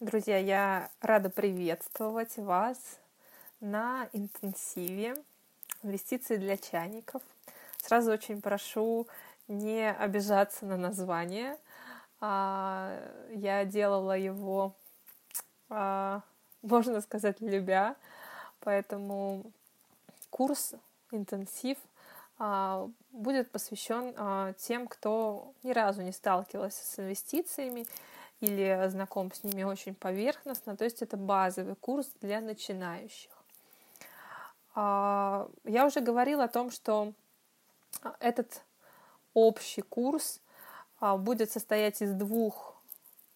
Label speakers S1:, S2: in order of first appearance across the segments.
S1: Друзья, я рада приветствовать вас на интенсиве инвестиции для чайников. Сразу очень прошу не обижаться на название. А, я делала его, а, можно сказать, любя, поэтому курс интенсив а, будет посвящен тем, кто ни разу не сталкивался с инвестициями или знаком с ними очень поверхностно. То есть это базовый курс для начинающих. А, я уже говорила о том, что этот общий курс а, будет состоять из двух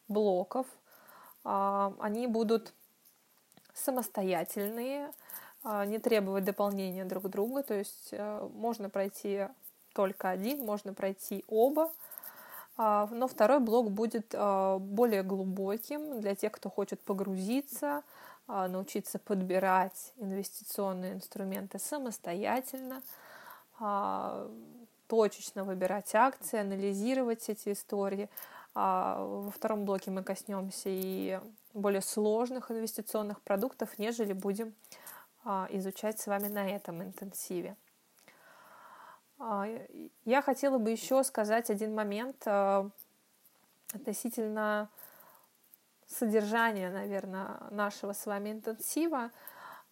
S1: блоков. А, они будут самостоятельные, не требовать дополнения друг друга. То есть э, можно пройти только один, можно пройти оба. А, но второй блок будет а, более глубоким для тех, кто хочет погрузиться, а, научиться подбирать инвестиционные инструменты самостоятельно, точечно выбирать акции, анализировать эти истории. Во втором блоке мы коснемся и более сложных инвестиционных продуктов, нежели будем изучать с вами на этом интенсиве. А, я хотела бы еще сказать один момент а, относительно содержания, наверное, нашего с вами интенсива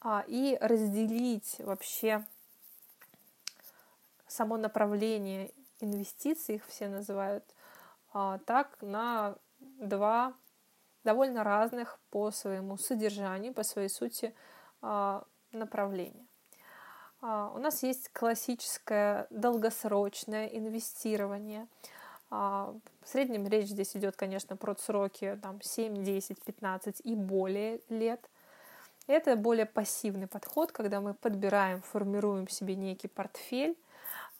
S1: а, и разделить вообще само направление инвестиций, их все называют так, на два довольно разных по своему содержанию, по своей сути направления. А, у нас есть классическое долгосрочное инвестирование. А, в среднем речь здесь идет, конечно, про сроки там, 7, 10, 15 и более лет. Это более пассивный подход, когда мы подбираем, формируем себе некий портфель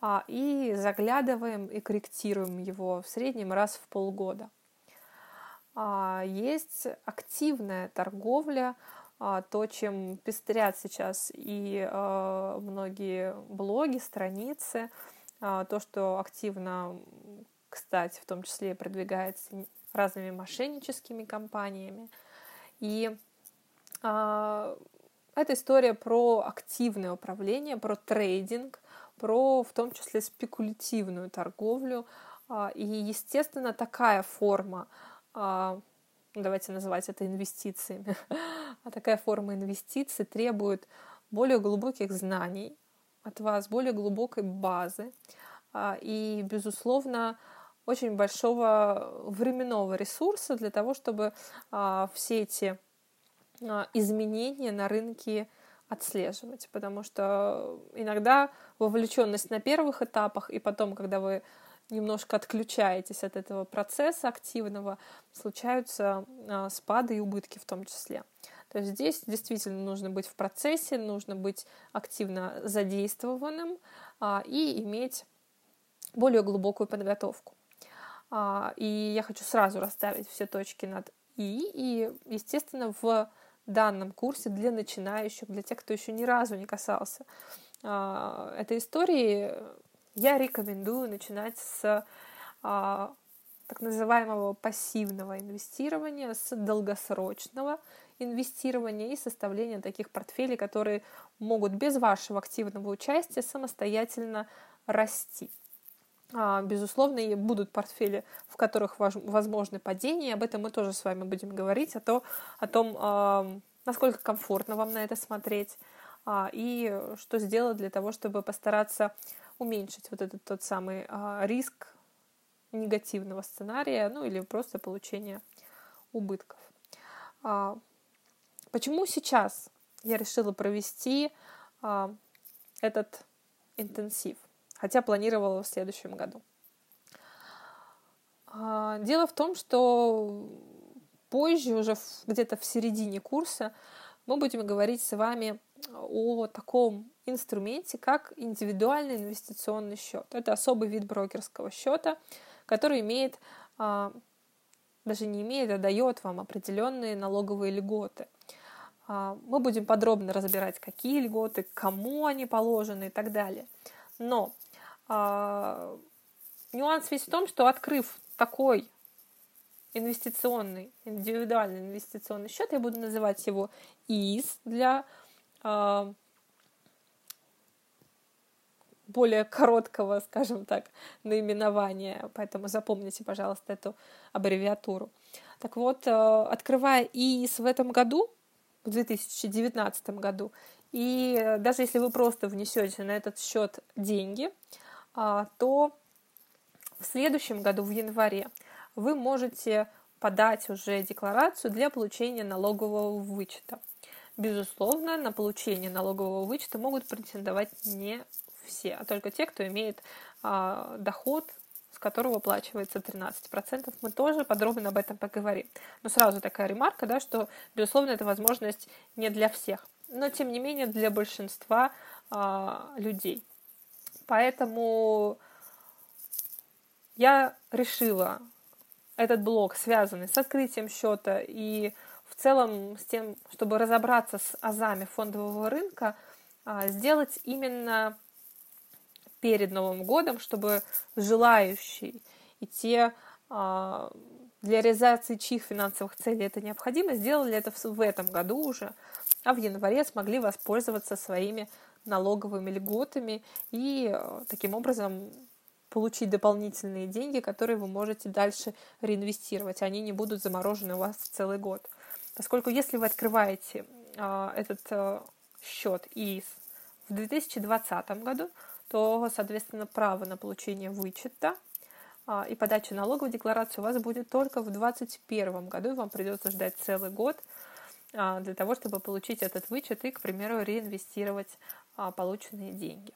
S1: а, и заглядываем и корректируем его в среднем раз в полгода. Есть активная торговля, то, чем пестрят сейчас и а, многие блоги, страницы, а, то, что активно, кстати, в том числе продвигается разными мошенническими компаниями. И это история про активное управление, про трейдинг, про в том числе спекулятивную торговлю. И, естественно, такая форма давайте называть это инвестициями, а такая форма инвестиций требует более глубоких знаний от вас, более глубокой базы а, и, безусловно, очень большого временного ресурса для того, чтобы а, все эти а, изменения на рынке отслеживать, потому что иногда вовлеченность на первых этапах и потом, когда вы немножко отключаетесь от этого процесса активного, случаются а, спады и убытки в том числе. То есть здесь действительно нужно быть в процессе, нужно быть активно задействованным а, и иметь более глубокую подготовку. А, и я хочу сразу расставить все точки над «и». И, естественно, в данном курсе для начинающих, для тех, кто еще ни разу не касался этой истории, я рекомендую начинать с а, так называемого пассивного инвестирования, с долгосрочного инвестирования и составления таких портфелей, которые могут без вашего активного участия самостоятельно расти. А, безусловно, и будут портфели, в которых возможны падения. Об этом мы тоже с вами будем говорить, о, то, о том, а, насколько комфортно вам на это смотреть а, и что сделать для того, чтобы постараться уменьшить вот этот тот самый а, риск негативного сценария, ну или просто получения убытков. А, почему сейчас я решила провести а, этот интенсив, хотя планировала в следующем году? Дело в том, что позже, уже где-то в середине курса, мы будем говорить с вами о таком инструменте, как индивидуальный инвестиционный счет. Это особый вид брокерского счета, который имеет, а, даже не имеет, а дает вам определенные налоговые льготы. А, мы будем подробно разбирать, какие льготы, кому они положены и так далее. Но а, нюанс весь в том, что открыв такой инвестиционный, индивидуальный инвестиционный счет, я буду называть его ИИС для более короткого, скажем так, наименования, поэтому запомните, пожалуйста, эту аббревиатуру. Так вот, э, открывая ИИС в этом году, в 2019 году, и даже если вы просто внесете на этот счет деньги, а, то в следующем году, в январе, вы можете подать уже декларацию для получения налогового вычета. Безусловно, на получение налогового вычета могут претендовать не все, а только те, кто имеет а, доход, с которого выплачивается 13%. Мы тоже подробно об этом поговорим. Но сразу такая ремарка, да, что, безусловно, эта возможность не для всех, но, тем не менее, для большинства а, людей. Поэтому я решила этот блок, связанный с открытием счета и в целом с тем, чтобы разобраться с азами фондового рынка, а, сделать именно перед Новым годом, чтобы желающие и те, а, для реализации чьих финансовых целей это необходимо, сделали это в этом году уже, а в январе смогли воспользоваться своими налоговыми льготами и э, таким образом получить дополнительные деньги, которые вы можете дальше реинвестировать. Они не будут заморожены у вас целый год. Поскольку если вы открываете э, этот э, счет ИИС в 2020 году, то, соответственно, право на получение вычета э, и подачу налоговой декларации у вас будет только в 2021 году, и вам придется ждать целый год э, для того, чтобы получить этот вычет и, к примеру, реинвестировать полученные деньги.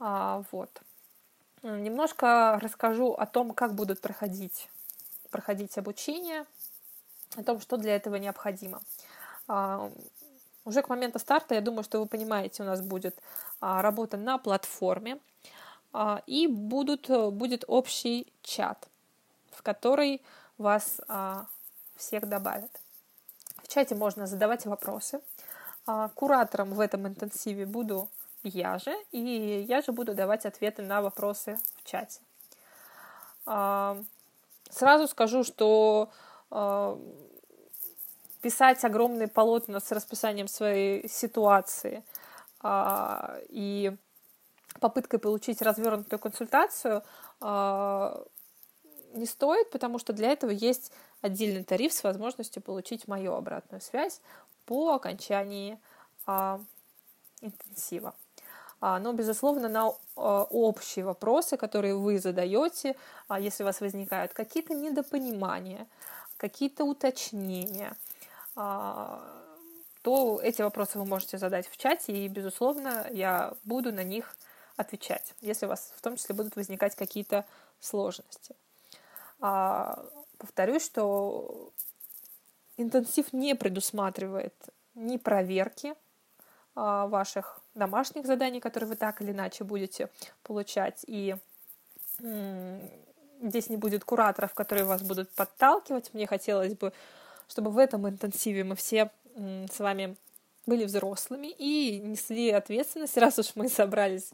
S1: А, вот. Немножко расскажу о том, как будут проходить, проходить обучение, о том, что для этого необходимо. А, уже к моменту старта, я думаю, что вы понимаете, у нас будет а, работа на платформе, а, и будут, будет общий чат, в который вас всех добавят. В чате можно задавать вопросы. Куратором в этом интенсиве буду я же, и я же буду давать ответы на вопросы в чате. Сразу скажу, что писать огромные полотна с расписанием своей ситуации а, и попыткой получить развернутую консультацию не стоит, потому что для этого есть отдельный тариф с возможностью получить мою обратную связь по окончании интенсива. А, но, безусловно, на а, общие вопросы, которые вы задаете, а, если у вас возникают какие-то недопонимания, какие-то уточнения, то эти вопросы вы можете задать в чате, и, безусловно, я буду на них отвечать, если у вас в том числе будут возникать какие-то сложности. Повторюсь, что интенсив не предусматривает ни проверки ваших домашних заданий, которые вы так или иначе будете получать. И здесь не будет кураторов, которые вас будут подталкивать. Мне хотелось бы, чтобы в этом интенсиве мы все с вами были взрослыми и несли ответственность, раз уж мы собрались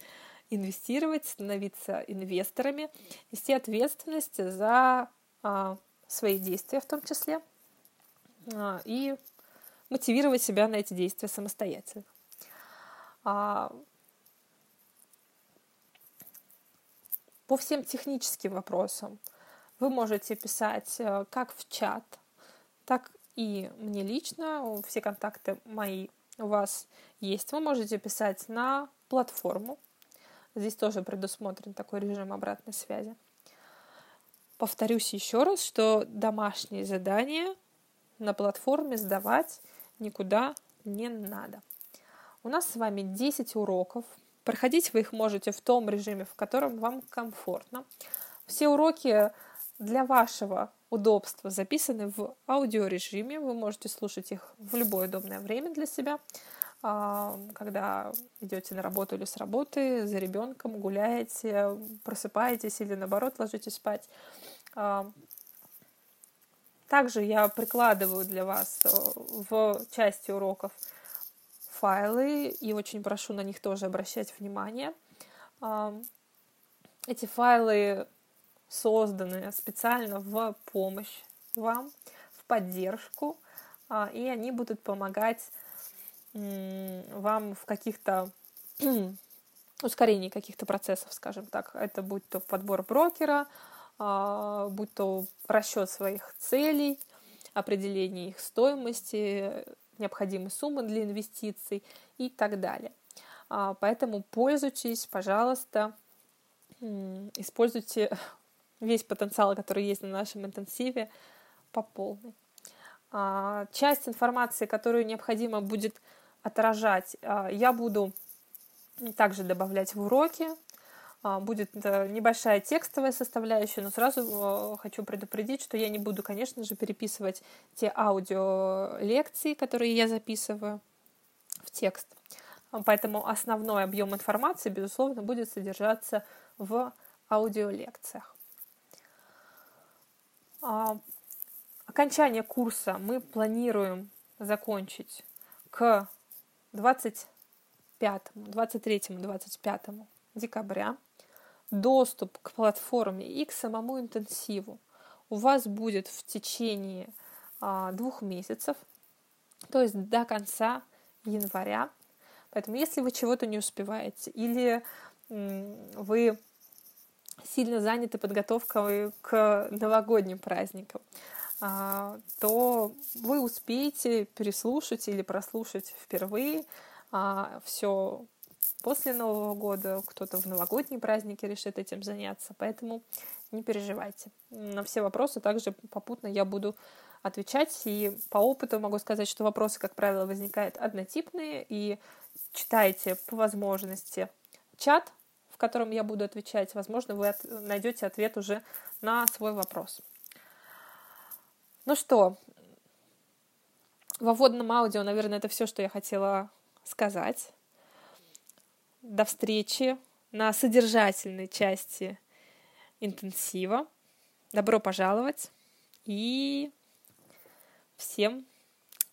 S1: инвестировать, становиться инвесторами, нести ответственность за а, свои действия в том числе а, и мотивировать себя на эти действия самостоятельно. А, по всем техническим вопросам вы можете писать э, как в чат, так и мне лично. Все контакты мои у вас есть. Вы можете писать на платформу. Здесь тоже предусмотрен такой режим обратной связи. Повторюсь еще раз, что домашние задания на платформе сдавать никуда не надо. У нас с вами 10 уроков. Проходить вы их можете в том режиме, в котором вам комфортно. Все уроки для вашего удобства записаны в аудиорежиме. Вы можете слушать их в любое удобное время для себя, а, когда идете на работу или с работы, за ребенком, гуляете, просыпаетесь или наоборот ложитесь спать. А, также я прикладываю для вас э, в части уроков файлы, и очень прошу на них тоже обращать внимание. Эти файлы созданы специально в помощь вам, в поддержку, а, и они будут помогать вам в каких-то ускорении каких-то процессов, скажем так. Это будь то подбор брокера, а, будь то расчет своих целей, определение их стоимости, необходимой суммы для инвестиций и так далее. А, поэтому пользуйтесь, пожалуйста, используйте весь потенциал, который есть на нашем интенсиве, по полной. А, часть информации, которую необходимо будет отражать, а, я буду также добавлять в уроки. Будет э, небольшая текстовая составляющая, но сразу хочу предупредить, что я не буду, конечно же, переписывать те аудио лекции, которые я записываю в текст. Поэтому основной объем информации, безусловно, будет содержаться в аудиолекциях. А, окончание курса мы планируем закончить к 25, 23, 25 декабря. Доступ к платформе и к самому интенсиву у вас будет в течение а, двух месяцев, то есть до конца января. Поэтому если вы чего-то не успеваете или вы сильно заняты подготовкой к новогодним праздникам, а, то вы успеете переслушать или прослушать впервые а, все после Нового года, кто-то в новогодние праздники решит этим заняться, поэтому не переживайте. На все вопросы также попутно я буду отвечать, и по опыту могу сказать, что вопросы, как правило, возникают однотипные, и читайте по возможности чат, в котором я буду отвечать. Возможно, вы от, найдете ответ уже на свой вопрос. Ну что, во вводном аудио, наверное, это все, что я хотела сказать. До встречи на содержательной части интенсива. Добро пожаловать и всем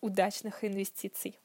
S1: удачных инвестиций.